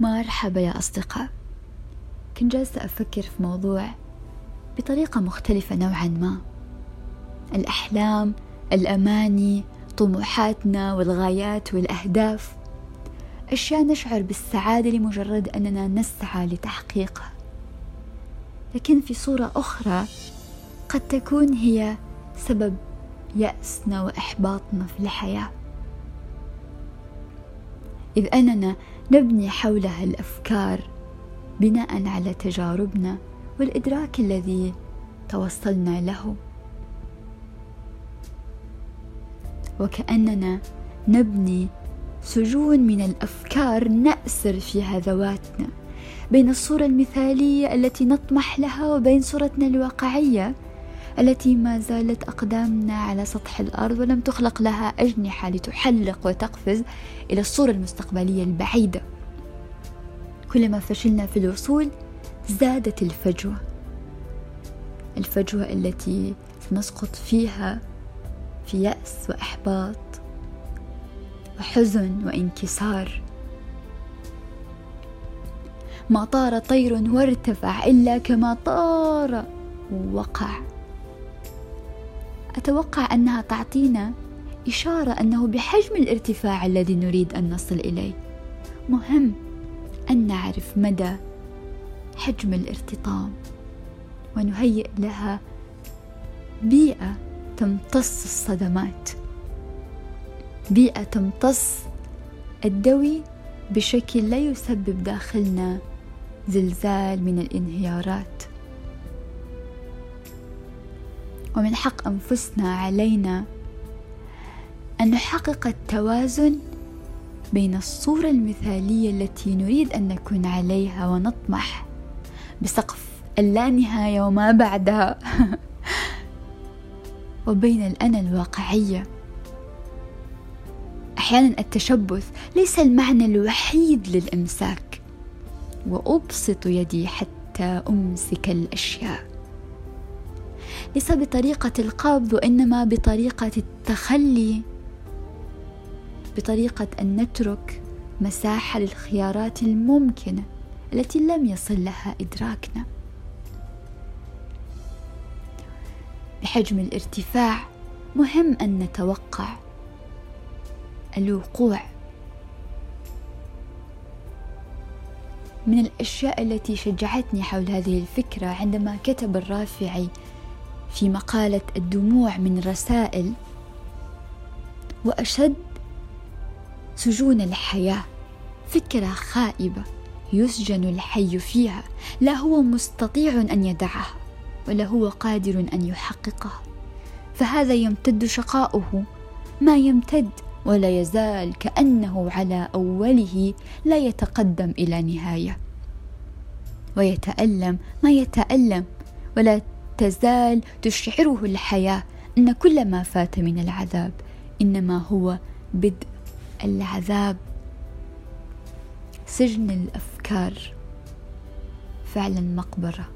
مرحبا يا أصدقاء. كنت جالسة أفكر في موضوع بطريقة مختلفة نوعا ما. الأحلام الأماني طموحاتنا والغايات والأهداف. أشياء نشعر بالسعادة لمجرد أننا نسعى لتحقيقها. لكن في صورة أخرى قد تكون هي سبب يأسنا وإحباطنا في الحياة. إذ أننا نبني حولها الأفكار بناء على تجاربنا والإدراك الذي توصلنا له. وكأننا نبني سجون من الأفكار نأسر فيها ذواتنا بين الصورة المثالية التي نطمح لها وبين صورتنا الواقعية. التي ما زالت أقدامنا على سطح الأرض ولم تخلق لها أجنحة لتحلق وتقفز إلى الصورة المستقبلية البعيدة. كلما فشلنا في الوصول زادت الفجوة. الفجوة التي سنسقط فيها في يأس وإحباط وحزن وانكسار. ما طار طير وارتفع إلا كما طار ووقع أتوقع أنها تعطينا إشارة أنه بحجم الارتفاع الذي نريد أن نصل إليه مهم أن نعرف مدى حجم الارتطام ونهيئ لها بيئة تمتص الصدمات بيئة تمتص الدوي بشكل لا يسبب داخلنا زلزال من الانهيارات. ومن حق أنفسنا علينا أن نحقق التوازن بين الصورة المثالية التي نريد أن نكون عليها ونطمح بسقف اللانهاية وما بعدها وبين الأنا الواقعية. أحيانا التشبث ليس المعنى الوحيد للإمساك وأبسط يدي حتى أمسك الأشياء. ليس بطريقة القبض وإنما بطريقة التخلي بطريقة أن نترك مساحة للخيارات الممكنة التي لم يصل لها إدراكنا. بحجم الارتفاع مهم أن نتوقع الوقوع من الأشياء التي شجعتني حول هذه الفكرة عندما كتب الرافعي في مقالة الدموع من رسائل وأشد سجون الحياة فكرة خائبة يسجن الحي فيها لا هو مستطيع أن يدعها ولا هو قادر أن يحققها. فهذا يمتد شقاؤه ما يمتد ولا يزال كأنه على أوله لا يتقدم إلى نهاية. ويتألم ما يتألم ولا تزال تشعره الحياة. إن كل ما فات من العذاب إنما هو بدء العذاب. سجن الأفكار فعلا مقبرة.